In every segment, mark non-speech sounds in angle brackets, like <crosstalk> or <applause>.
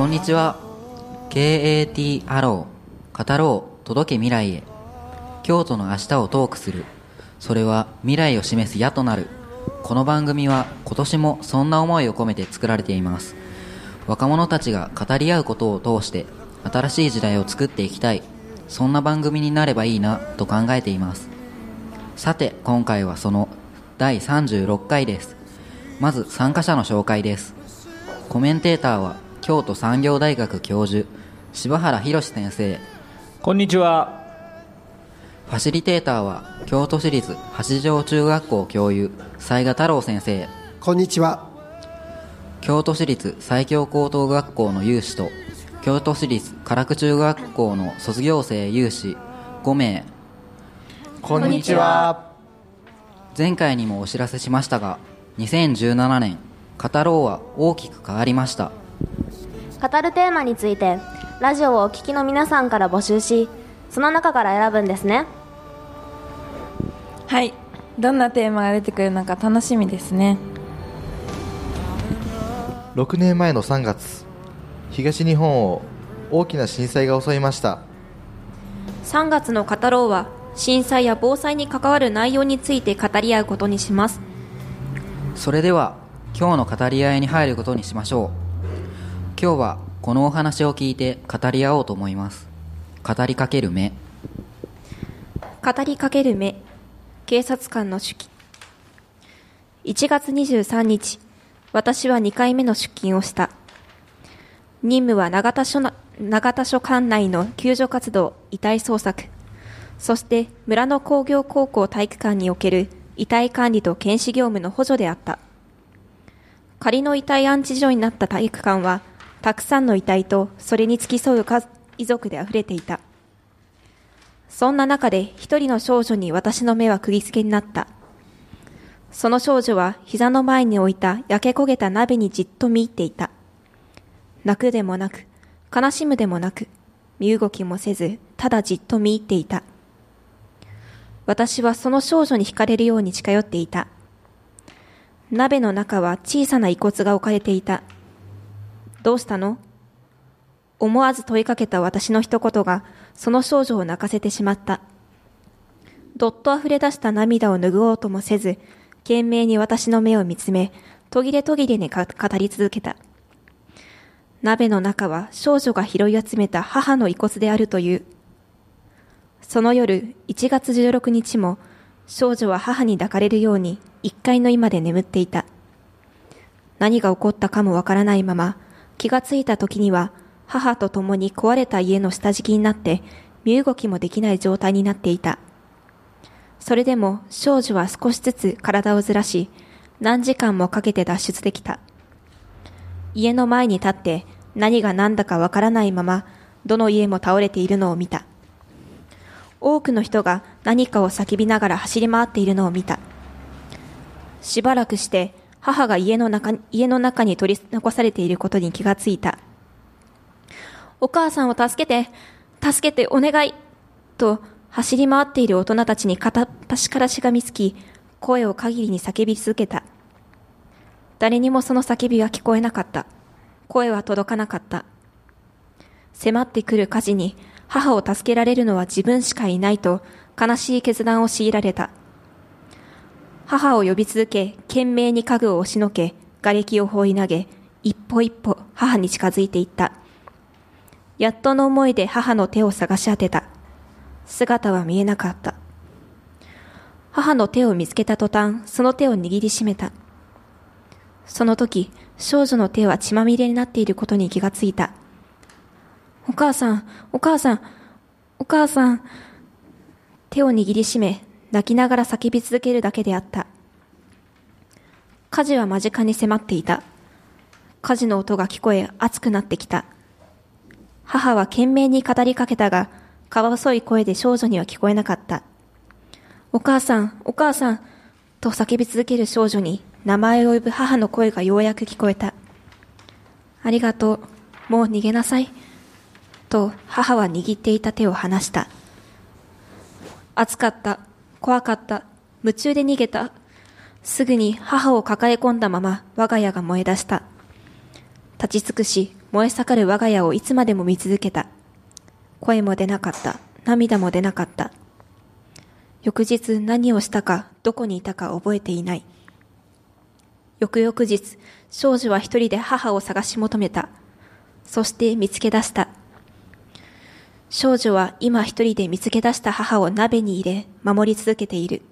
こんにちは。KAT アロー語ろう届け未来へ。京都の明日をトークする。それは未来を示す矢となる。この番組は今年もそんな思いを込めて作られています。若者たちが語り合うことを通して新しい時代を作っていきたい。そんな番組になればいいなと考えています。さて今回はその第36回です。まず参加者の紹介です。コメンテーターは京都産業大学教授柴原博先生。こんにちは。ファシリテーターは京都市立八条中学校教諭雑賀太郎先生。こんにちは。京都市立西京高等学校の有志と京都市立唐久中学校の卒業生有志5名。こんにちは。前回にもお知らせしましたが2017年語ろうは大きく変わりました語るテーマについてラジオをお聞きの皆さんから募集しその中から選ぶんですね。はい。どんなテーマが出てくるのか楽しみですね。6年前の3月東日本を大きな震災が襲いました。3月の語ろうは震災や防災に関わる内容について語り合うことにします。それでは今日の語り合いに入ることにしましょう今日はこのお話を聞いて語り合おうと思います。語りかける目。語りかける目。警察官の手記。1月23日私は2回目の出勤をした。任務は永田署な永田署管内の救助活動遺体捜索。そして村の工業高校体育館における遺体管理と検視業務の補助であった。仮の遺体安置所になった体育館はたくさんの遺体とそれに付き添う遺族で溢れていた。そんな中で一人の少女に私の目は釘付けになった。その少女は膝の前に置いた焼け焦げた鍋にじっと見入っていた。泣くでもなく悲しむでもなく身動きもせずただじっと見入っていた。私はその少女に惹かれるように近寄っていた。鍋の中は小さな遺骨が置かれていた。どうしたの？思わず問いかけた私の一言がその少女を泣かせてしまった。どっと溢れ出した涙を拭おうともせず懸命に私の目を見つめ途切れ途切れに語り続けた。鍋の中は少女が拾い集めた母の遺骨であるという。その夜1月16日も少女は母に抱かれるように1階の居間で眠っていた。何が起こったかもわからないまま気がついた時には母と共に壊れた家の下敷きになって身動きもできない状態になっていた。それでも少女は少しずつ体をずらし何時間もかけて脱出できた。家の前に立って何が何だかわからないままどの家も倒れているのを見た。多くの人が何かを叫びながら走り回っているのを見た。しばらくして母が家の中家の中に取り残されていることに気がついた。お母さんを助けて助けてお願いと走り回っている大人たちに片っ端からしがみつき声を限りに叫び続けた。誰にもその叫びは聞こえなかった。声は届かなかった。迫ってくる火事に母を助けられるのは自分しかいないと悲しい決断を強いられた。母を呼び続け懸命に家具を押しのけ瓦礫を放り投げ一歩一歩母に近づいていった。やっとの思いで母の手を探し当てた。姿は見えなかった。母の手を見つけた途端その手を握りしめた。その時少女の手は血まみれになっていることに気がついた。お母さん、お母さん、お母さん。手を握りしめ、泣きながら叫び続けるだけであった。火事は間近に迫っていた。火事の音が聞こえ、熱くなってきた。母は懸命に語りかけたが、かわそい声で少女には聞こえなかった。お母さん、お母さん、と叫び続ける少女に名前を呼ぶ母の声がようやく聞こえた。ありがとう。もう逃げなさい。と母は握っていた手を離した。暑かった。怖かった。夢中で逃げた。すぐに母を抱え込んだまま我が家が燃え出した。立ち尽くし、燃え盛る我が家をいつまでも見続けた。声も出なかった。涙も出なかった。翌日何をしたか、どこにいたか覚えていない。翌々日、少女は一人で母を探し求めた。そして見つけ出した。少女は今一人で見つけ出した母を鍋に入れ、守り続けている。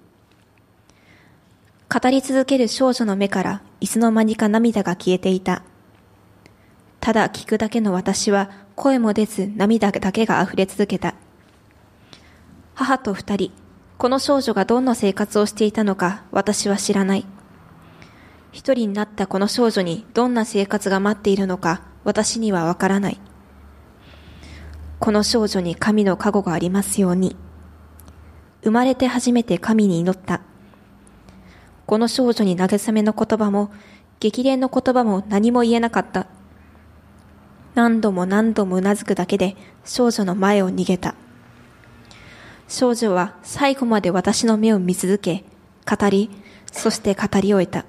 語り続ける少女の目からいつの間にか涙が消えていた。ただ聞くだけの私は声も出ず涙だけが溢れ続けた。母と二人、この少女がどんな生活をしていたのか私は知らない。一人になったこの少女にどんな生活が待っているのか私にはわからない。この少女に神の加護がありますように。生まれて初めて神に祈った。この少女に慰めの言葉も、激励の言葉も何も言えなかった。何度も何度もうなずくだけで少女の前を逃げた。少女は最後まで私の目を見続け、語り、そして語り終えた。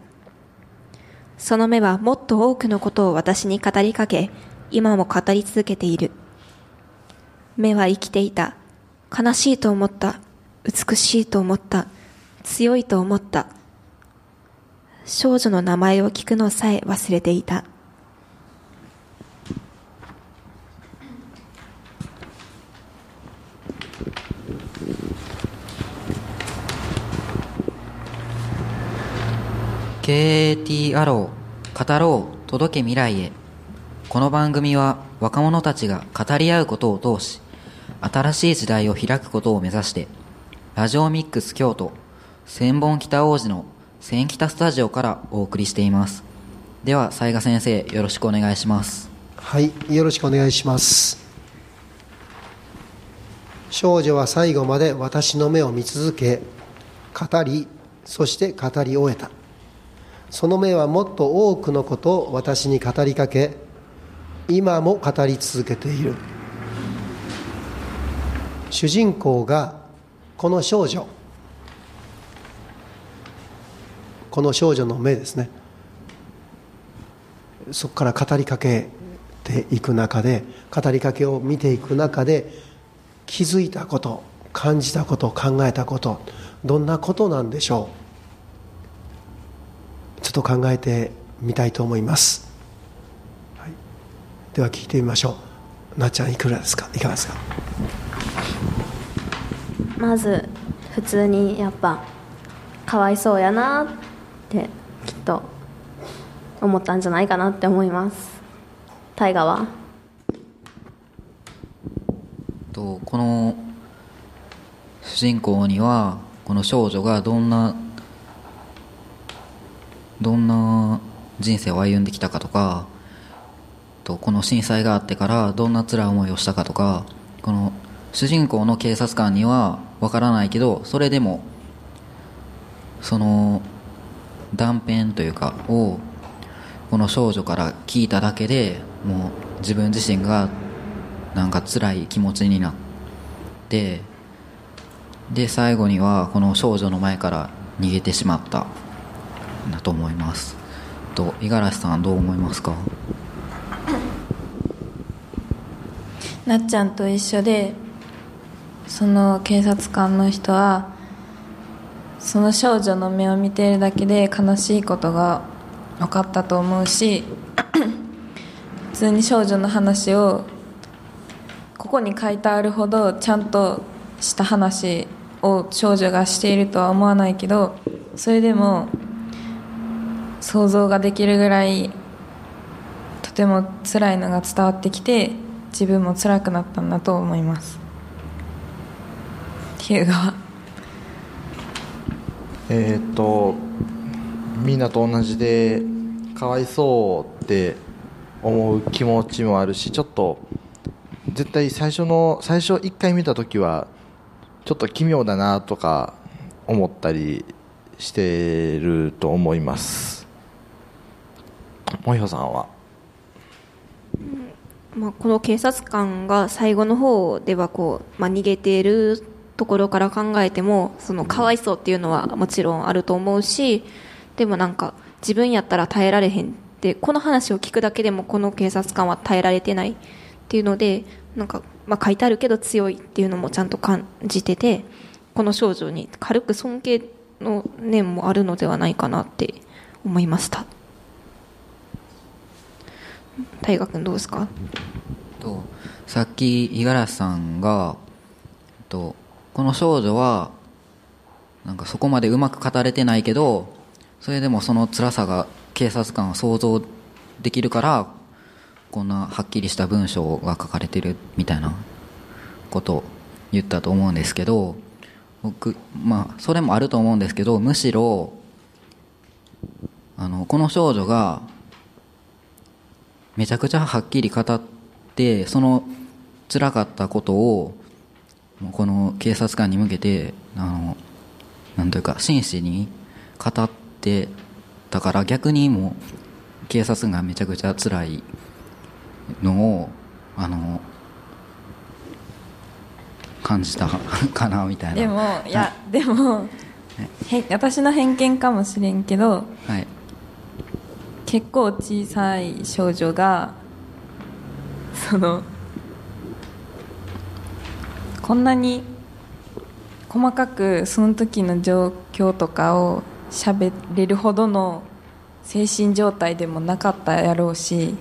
その目はもっと多くのことを私に語りかけ、今も語り続けている。目は生きていた。悲しいと思った。美しいと思った。強いと思った。少女の名前を聞くのさえ忘れていた。KAT アロー語ろう届け未来へこの番組は若者たちが語り合うことを通し新しい時代を開くことを目指してラジオミックス京都千本北王子の千北スタジオからお送りしています。では雑賀先生よろしくお願いします。はいよろしくお願いします。少女は最後まで私の目を見続け語りそして語り終えた。その目はもっと多くのことを私に語りかけ今も語り続けている。主人公がこの少女。この少女の目ですね。そこから語りかけていく中で語りかけを見ていく中で気づいたこと感じたこと考えたことどんなことなんでしょう。ちょっと考えてみたいと思います、はい、では聞いてみましょう。なっちゃんいくらですか？いかがですか？まず普通にやっぱかわいそうやなってきっと思ったんじゃないかなって思います。大河は？とこの主人公にはこの少女がどんなどんな人生を歩んできたかとかとこの震災があってからどんな辛い思いをしたかとかこの主人公の警察官にはわからないけどそれでもその断片というかをこの少女から聞いただけでもう自分自身がなんか辛い気持ちになってで最後にはこの少女の前から逃げてしまった。だと思います。と五十嵐さんどう思いますか？なっちゃんと一緒でその警察官の人はその少女の目を見ているだけで悲しいことが分かったと思うし <coughs> 普通に少女の話をここに書いてあるほどちゃんとした話を少女がしているとは思わないけどそれでも想像ができるぐらいとても辛いのが伝わってきて自分も辛くなったんだと思います。えーっとみんなと同じでかわいそうって思う気持ちもあるしちょっと絶対最初の最初1回見た時はちょっと奇妙だなとか思ったりしてると思います。もひょさんは？まあ、この警察官が最後の方ではこう、まあ、逃げているところから考えてもそのかわいそうっていうのはもちろんあると思うしでもなんか自分やったら耐えられへんでこの話を聞くだけでもこの警察官は耐えられてないっていうのでなんか、まあ、書いてあるけど強いっていうのもちゃんと感じててこの少女に軽く尊敬の念もあるのではないかなって思いました。大河君どうですか？さっき五十嵐さんがとこの少女はなんかそこまでうまく語れてないけどそれでもその辛さが警察官は想像できるからこんなはっきりした文章が書かれてるみたいなことを言ったと思うんですけど僕まあそれもあると思うんですけどむしろあのこの少女がめちゃくちゃはっきり語ってその辛かったことをこの警察官に向けてあのなんというか真摯に語ってたから逆にもう警察がめちゃくちゃ辛いのをあの感じた <laughs> かなみたいな。でもいやでもへ私の偏見かもしれんけどはい。結構小さい少女がそのこんなに細かくその時の状況とかを喋れるほどの精神状態でもなかったやろうし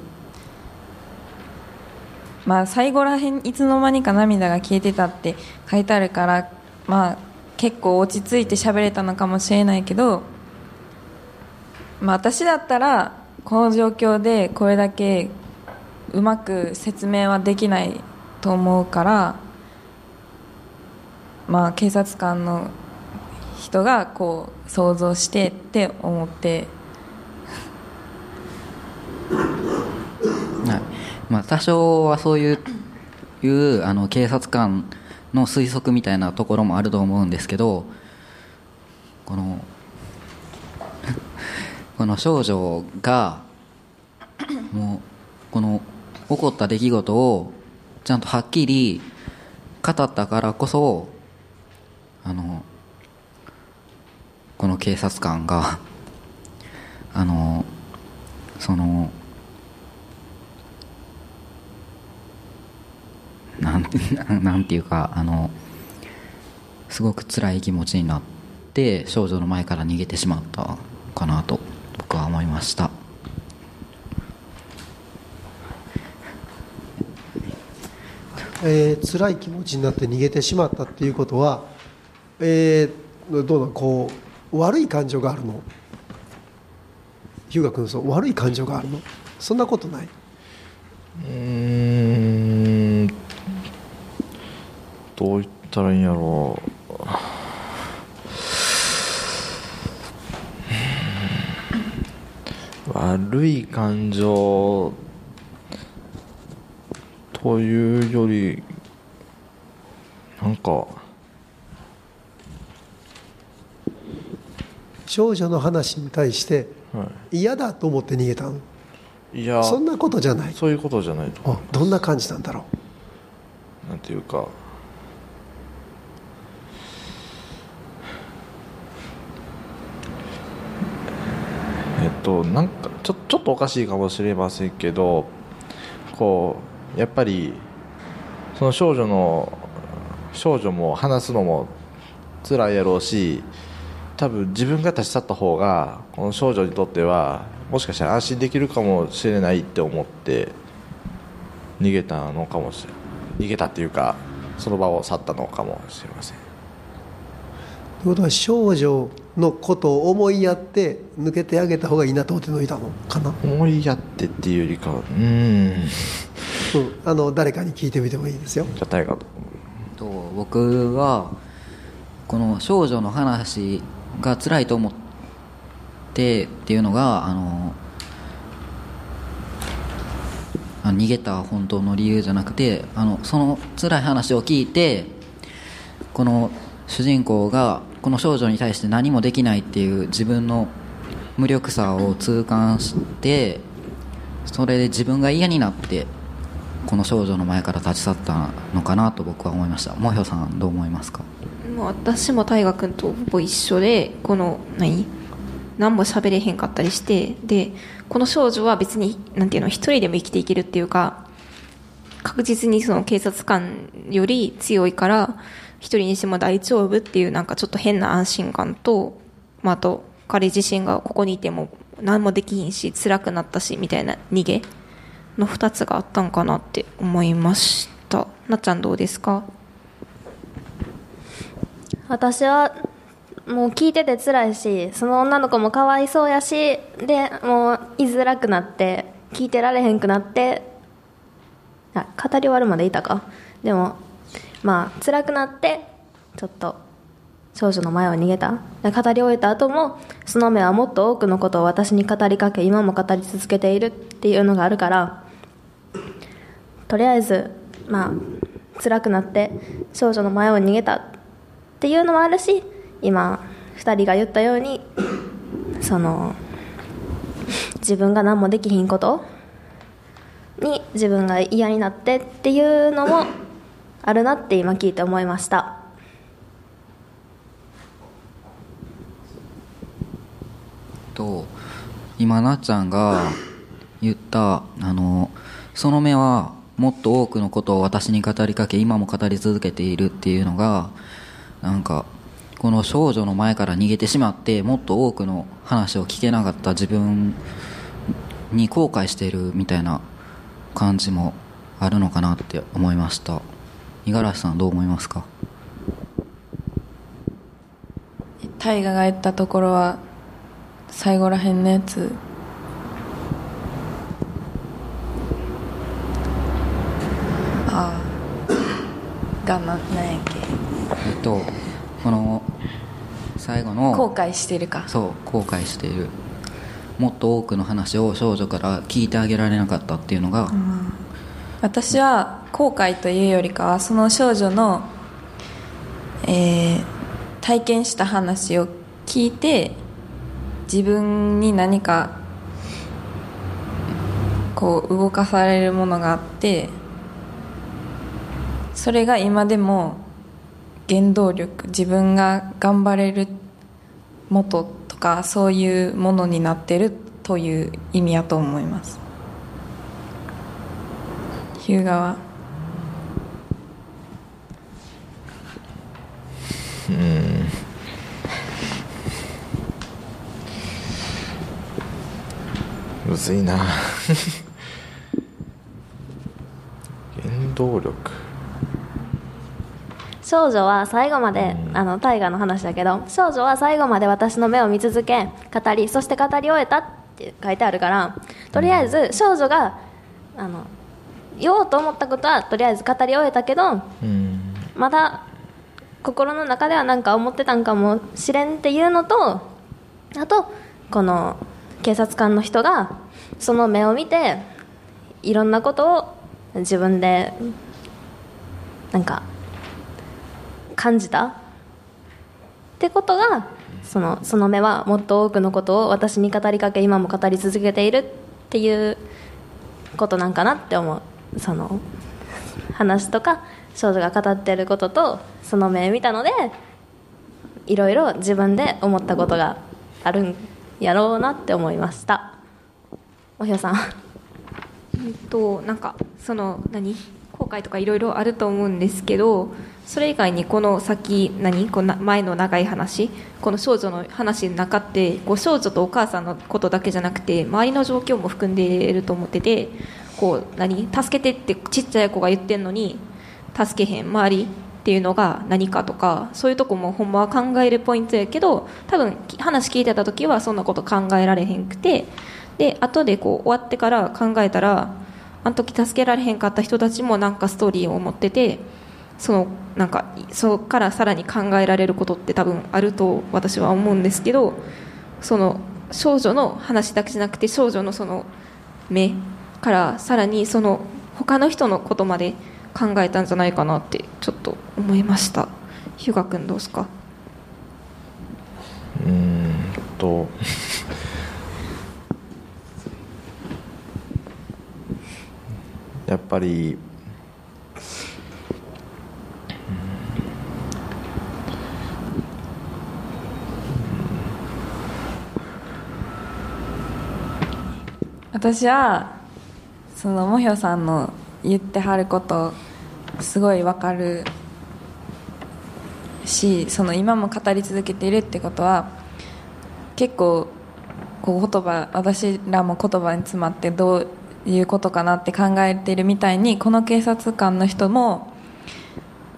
まあ最後らへんいつの間にか涙が消えてたって書いてあるからまあ結構落ち着いて喋れたのかもしれないけどまあ私だったらこの状況でこれだけうまく説明はできないと思うからまあ警察官の人がこう想像してって思って。はい。まあ、多少はそういういうあの警察官の推測みたいなところもあると思うんですけどこの <laughs> この少女がもうこの起こった出来事をちゃんとはっきり語ったからこそあのこの警察官が <laughs> あのそのなんて <laughs> なんていうかあのすごく辛い気持ちになって少女の前から逃げてしまったかなと僕は思いました。えー辛い気持ちになって逃げてしまったっていうことは、えーどうなんこう悪い感情があるの？日向君そう悪い感情があるの？そんなことない？うんどう言ったらいいんやろう。悪い感情というよりなんか少女の話に対しては嫌だと思って逃げたの。いいや。そんなことじゃない。そういうことじゃないとあどんな感じなんだろなんていうか。えっとなんかちょちょっとおかしいかもしれませんけどこうやっぱりその少女の少女も話すのも辛いやろうし多分自分が立ち去った方がこの少女にとってはもしかしたら安心できるかもしれないって思って逃げたのかもしれない逃げたっていうかその場を去ったのかもしれません。うということは少女のことを思いやって抜けてあげた方がいいなと思って抜いたのかな、思いやってっていうよりかはうーん。うん、あの誰かに聞いてみてもいいですよ。じゃあ大河と。と僕はこの少女の話が辛いと思ってっていうのがあの逃げた本当の理由じゃなくてあのその辛い話を聞いてこの主人公がこの少女に対して何もできないっていう自分の無力さを痛感してそれで自分が嫌になってこの少女の前から立ち去ったのかなと僕は思いました。もひょさんどう思いますか？も私も大河君とほぼ一緒でこの何？何も喋れへんかったりしてでこの少女は別になんていうの一人でも生きていけるっていうか確実にその警察官より強いから一人にしても大丈夫っていうなんかちょっと変な安心感と、まあ、あと彼自身がここにいても何もできひんし辛くなったしみたいな逃げの2つがあったんかなって思いました。なっちゃんどうですか？私はもう聞いてて辛いしその女の子もかわいそうやしでもう居づらくなって聞いてられへんくなってあ語り終わるまでいたか。でもまあ辛くなってちょっと少女の前を逃げた。語り終えた後もその目はもっと多くのことを私に語りかけ今も語り続けているっていうのがあるからとりあえずまあ辛くなって少女の前を逃げた。っていうのもあるし今2人が言ったようにその自分が何もできひんことに自分が嫌になってっていうのもあるなって今聞いて思いました。と今なっちゃんが言ったあのその目はもっと多くのことを私に語りかけ今も語り続けているっていうのがなんかこの少女の前から逃げてしまってもっと多くの話を聞けなかった自分に後悔しているみたいな感じもあるのかなって思いました。五十嵐さんどう思いますか？大河が言ったところは最後らへんのやつ。ああ。がななんやっけ。えっとこの最後の後悔してるか。そう後悔している。もっと多くの話を少女から聞いてあげられなかったっていうのが、私は後悔というよりかはその少女の、えー体験した話を聞いて自分に何かこう動かされるものがあってそれが今でも原動力自分が頑張れる元とかそういうものになってるという意味やと思います。日向は？うん。むずいな。<laughs> 原動力。少女は最後まであの大河の話だけど少女は最後まで私の目を見続け語りそして語り終えたって書いてあるからとりあえず少女があの言おうと思ったことはとりあえず語り終えたけどうん。まだ心の中では何か思ってたんかもしれんっていうのとあとこの警察官の人がその目を見ていろんなことを自分でなんか感じた？ってことがそのその目はもっと多くのことを私に語りかけ今も語り続けているっていうことなんかなって思う。その話とか少女が語ってることとその目見たのでいろいろ自分で思ったことがあるんやろうなって思いました。おひょさん。えっとなんかその何？後悔とかいろいろあると思うんですけどそれ以外にこの先何？この前の長い話？この少女の話の中ってこう少女とお母さんのことだけじゃなくて周りの状況も含んでいると思っててこう何？助けてってちっちゃい子が言ってんのに助けへん。周りっていうのが何かとかそういうとこもほんまは考えるポイントやけど多分話聞いてた時はそんなこと考えられへんくてで後でこう終わってから考えたらあの時助けられへんかった人たちもなんかストーリーを持っててそのなんかそこからさらに考えられることって多分あると私は思うんですけどその少女の話だけじゃなくて少女のその目からさらにその他の人のことまで考えたんじゃないかなってちょっと思いました。日向君どうですか？うんと。<laughs> やっぱり私はそのもひょさんの言ってはることすごいわかるしその今も語り続けているってことは結構こう言葉私らも言葉に詰まってどういうことかなって考えているみたいにこの警察官の人も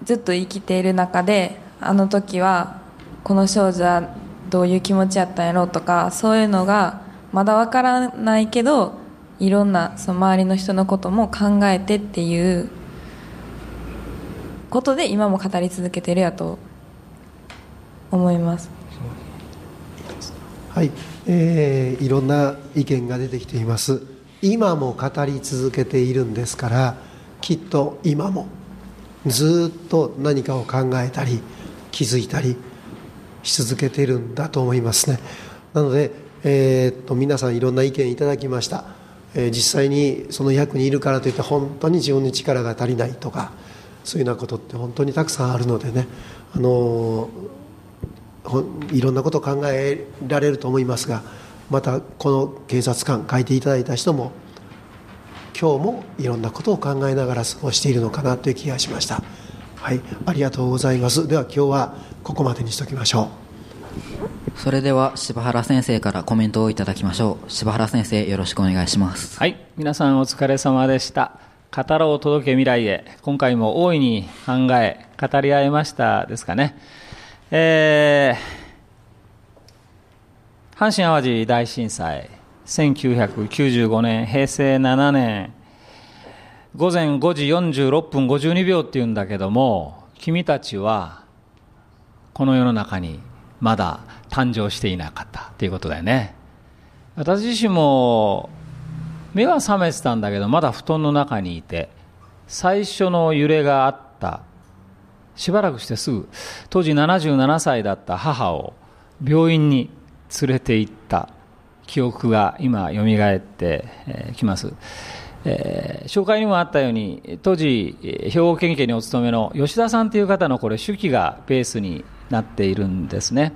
ずっと生きている中であの時はこの少女はどういう気持ちやったんやろうとかそういうのがまだわからないけどいろんなその周りの人のことも考えてっていうことで今も語り続けてるやと思います。はい、えーいろんな意見が出てきています。今も語り続けているんですからきっと今もずっと何かを考えたり気づいたりし続けているんだと思いますね。なので、えーっと皆さんいろんな意見いただきました、えー実際にその役にいるからといって本当に自分に力が足りないとかそういうようなことって本当にたくさんあるのでね。あのーほいろんなことを考えられると思いますがまたこの警察官書いていただいた人も今日もいろんなことを考えながら過ごしているのかなという気がしました。はいありがとうございます。では今日はここまでにしておきましょう。それでは柴原先生からコメントをいただきましょう柴原先生よろしくお願いしますはい、皆さんお疲れ様でした。語ろう届け未来へ。今回も大いに考え、語り合えましたですかね。えー、阪神・淡路大震災、1995年、平成7年、午前5時46分52秒っていうんだけども、君たちは、この世の中にまだ誕生していなかったということだよね。私自身も目は覚めてたんだけどまだ布団の中にいて最初の揺れがあったしばらくしてすぐ当時77歳だった母を病院に連れて行った記憶が今よみがえってきます、えー紹介にもあったように当時兵庫県警にお勤めの吉田さんという方のこれ手記がベースになっているんですね。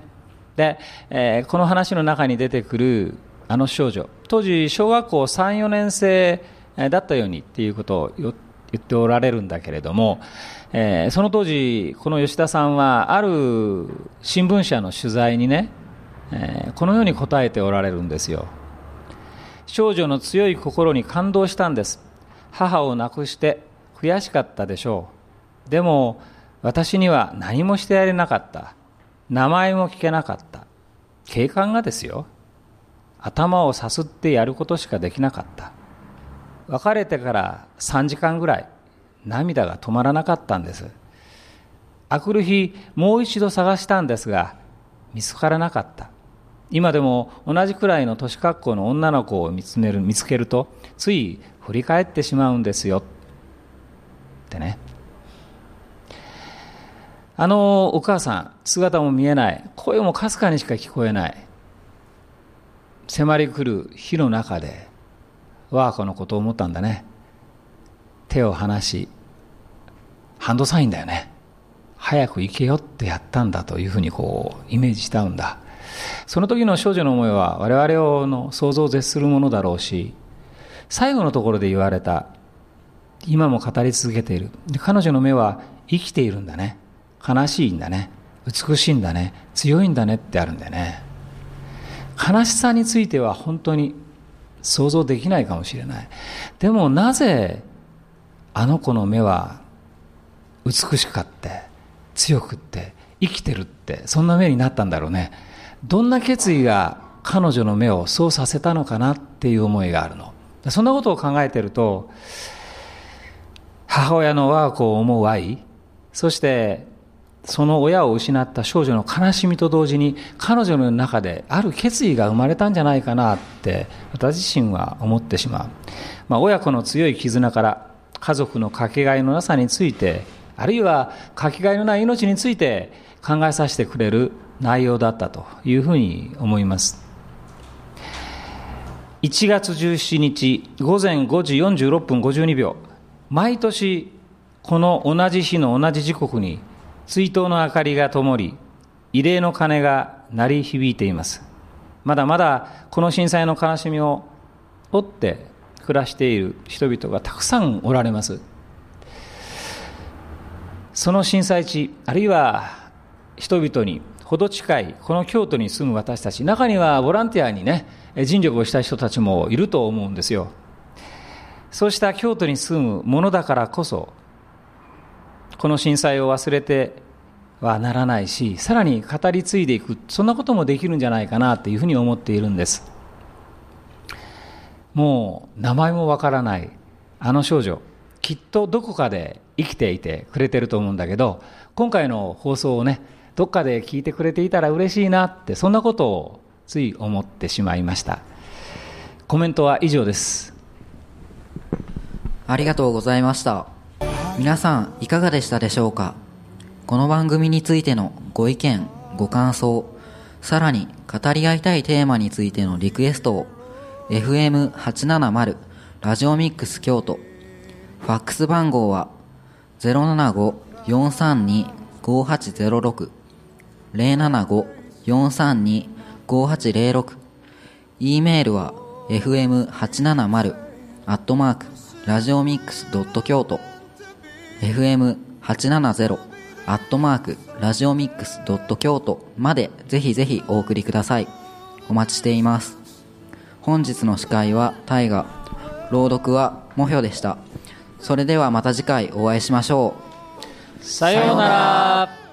で、えーこの話の中に出てくるあの少女。当時小学校34年生だったようにっていうことを言っておられるんだけれども、えーその当時この吉田さんはある新聞社の取材にね、えーこのように答えておられるんですよ。少女の強い心に感動したんです。母を亡くして悔しかったでしょう。でも私には何もしてやれなかった。名前も聞けなかった。警官がですよ。頭をさすってやることしかできなかった。別れてから3時間ぐらい涙が止まらなかったんです。あくる日もう一度探したんですが見つからなかった。今でも同じくらいの年格好の女の子を見つめる見つけるとつい振り返ってしまうんですよ。ってね。あのお母さん姿も見えない。声もかすかにしか聞こえない。迫り来る火の中で我が子のことを思ったんだね。手を離しハンドサインだよね。早く行けよってやったんだというふうにこうイメージしたんだ。その時の少女の思いは我々の想像を絶するものだろうし最後のところで言われた今も語り続けている。彼女の目は生きているんだね。悲しいんだね。美しいんだね。強いんだねってあるんだよね。悲しさについては本当に想像できないかもしれない。でもなぜあの子の目は美しかって強くって生きてるってそんな目になったんだろうね。どんな決意が彼女の目をそうさせたのかなっていう思いがあるの。そんなことを考えてると母親の我が子を思う愛そしてその親を失った少女の悲しみと同時に彼女の中である決意が生まれたんじゃないかなって私自身は思ってしまう、まあ、親子の強い絆から家族のかけがえのなさについてあるいはかけがえのない命について考えさせてくれる内容だったというふうに思います。1月17日午前5時46分52秒。毎年この同じ日の同じ時刻に追悼の明かりが灯り慰霊の鐘が鳴り響いています。まだまだこの震災の悲しみを負って暮らしている人々がたくさんおられます。その震災地あるいは人々に程近いこの京都に住む私たち中にはボランティアにね尽力をした人たちもいると思うんですよ。そうした京都に住むものだからこそこの震災を忘れてはならないしさらに語り継いでいくそんなこともできるんじゃないかなというふうに思っているんです。もう名前もわからないあの少女きっとどこかで生きていてくれてると思うんだけど今回の放送をねどっかで聞いてくれていたら嬉しいなってそんなことをつい思ってしまいました。コメントは以上です。ありがとうございました。皆さんいかがでしたでしょうか？この番組についてのご意見ご感想さらに語り合いたいテーマについてのリクエストを FM870 ラジオミックス京都ファックス番号は075-432-5806 075-432-5806 e メールは fm870 アットマークラジオミックスドット京都 fm870 アットマークラジオミックスドット京都までぜひぜひお送りください。お待ちしています。本日の司会は大河朗読はもひょでした。それではまた次回お会いしましょう。さようなら。